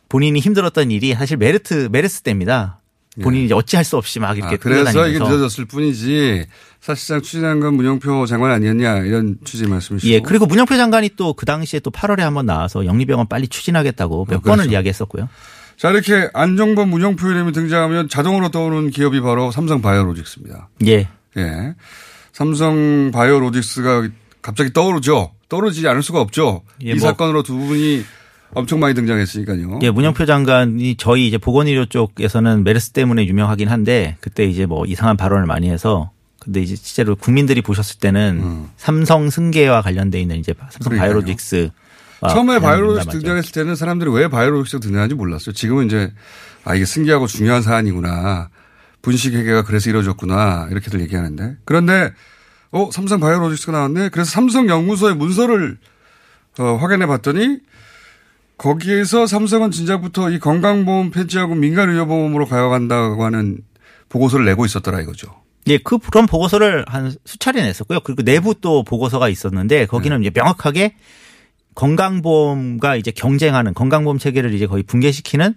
본인이 힘들었던 일이 사실 메르트 메르스 때입니다. 본인이 이제 어찌할 수 없이 막 이렇게 아, 그래서 이게. 늦어졌을 뿐이지 사실상 추진한 건 문영표 장관 아니었냐 이런 취지 말씀이시죠. 예, 그리고 문영표 장관이 또 그 당시에 또 8월에 한번 나와서 영리병원 빨리 추진하겠다고 몇 아, 번을 그렇죠. 이야기했었고요. 자 이렇게 안정범 문영표 이름이 등장하면 자동으로 떠오르는 기업이 바로 삼성 바이오로직스입니다. 예. 예. 삼성 바이오로직스가 갑자기 떠오르죠. 떠오르지 않을 수가 없죠. 예, 이 뭐- 사건으로 두 분이 엄청 많이 등장했으니까요. 예, 문영표 장관이 저희 이제 보건의료 쪽에서는 메르스 때문에 유명하긴 한데 그때 이제 뭐 이상한 발언을 많이 해서 근데 이제 실제로 국민들이 보셨을 때는 삼성 승계와 관련돼 있는 이제 삼성 음. 그러니까요. 바이오로직스 처음에 바이오로직스 등장했을 때는 사람들이 왜 바이오로직스가 등장하는지 몰랐어요. 지금은 이제 아 이게 승계하고 중요한 사안이구나. 분식 회계가 그래서 이루어졌구나. 이렇게들 얘기하는데. 그런데 어 삼성 바이오로직스가 나왔네. 그래서 삼성 연구소의 문서를 어, 확인해 봤더니 거기에서 삼성은 진작부터 이 건강보험 폐지하고 민간의료보험으로 가져간다고 하는 보고서를 내고 있었더라 이거죠. 예, 그 그런 보고서를 한 수차례 냈었고요. 그리고 내부 또 보고서가 있었는데 거기는 이제 명확하게 건강보험과 이제 경쟁하는 건강보험 체계를 이제 거의 붕괴시키는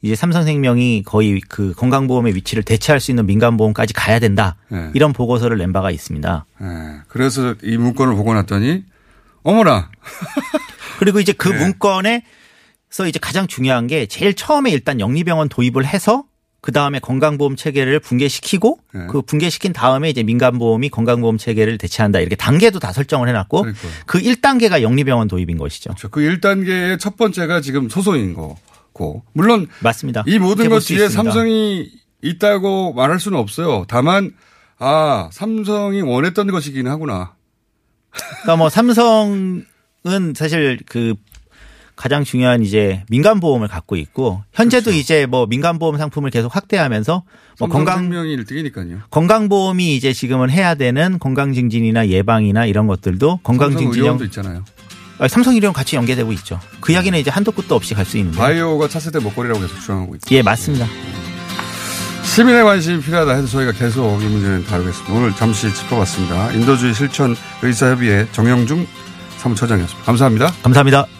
이제 삼성생명이 거의 그 건강보험의 위치를 대체할 수 있는 민간보험까지 가야 된다. 네. 이런 보고서를 낸 바가 있습니다. 예. 그래서 이 문건을 보고 났더니 어머나 그리고 이제 네. 그 문건에 서 이제 가장 중요한 게 제일 처음에 일단 영리병원 도입을 해서 그 다음에 건강보험 체계를 붕괴시키고 네. 그 붕괴시킨 다음에 이제 민간보험이 건강보험 체계를 대체한다 이렇게 단계도 다 설정을 해놨고 그러니까요. 그 1단계가 영리병원 도입인 것이죠. 그 1단계의 첫 번째가 지금 소송인 거고. 물론 맞습니다. 이 모든 것 뒤에. 삼성이 있다고 말할 수는 없어요. 다만 아 삼성이 원했던 것이긴 하구나. 그러니까 뭐 삼성은 사실 그 가장 중요한 이제 민간 보험을 갖고 있고 현재도 그렇죠. 이제 뭐 민간 보험 상품을 계속 확대하면서 뭐 건강 삼성생명이 1등이니까요. 건강 보험이 이제 지금은 해야 되는 건강 증진이나 예방이나 이런 것들도 건강 증진형 삼성의료원도 있잖아요. 아, 삼성의료원 같이 연계되고 있죠. 그 이야기는 이제 한도 끝도 없이 갈 수 있는데. 바이오가 차세대 먹거리라고 계속 주장하고 있죠. 예, 맞습니다. 시민의 관심이 필요하다 해서 저희가 계속 이 문제는 다루겠습니다. 오늘 잠시 짚어봤습니다. 인도주의 실천 의사협의회 정영중 사무처장이었습니다. 감사합니다. 감사합니다.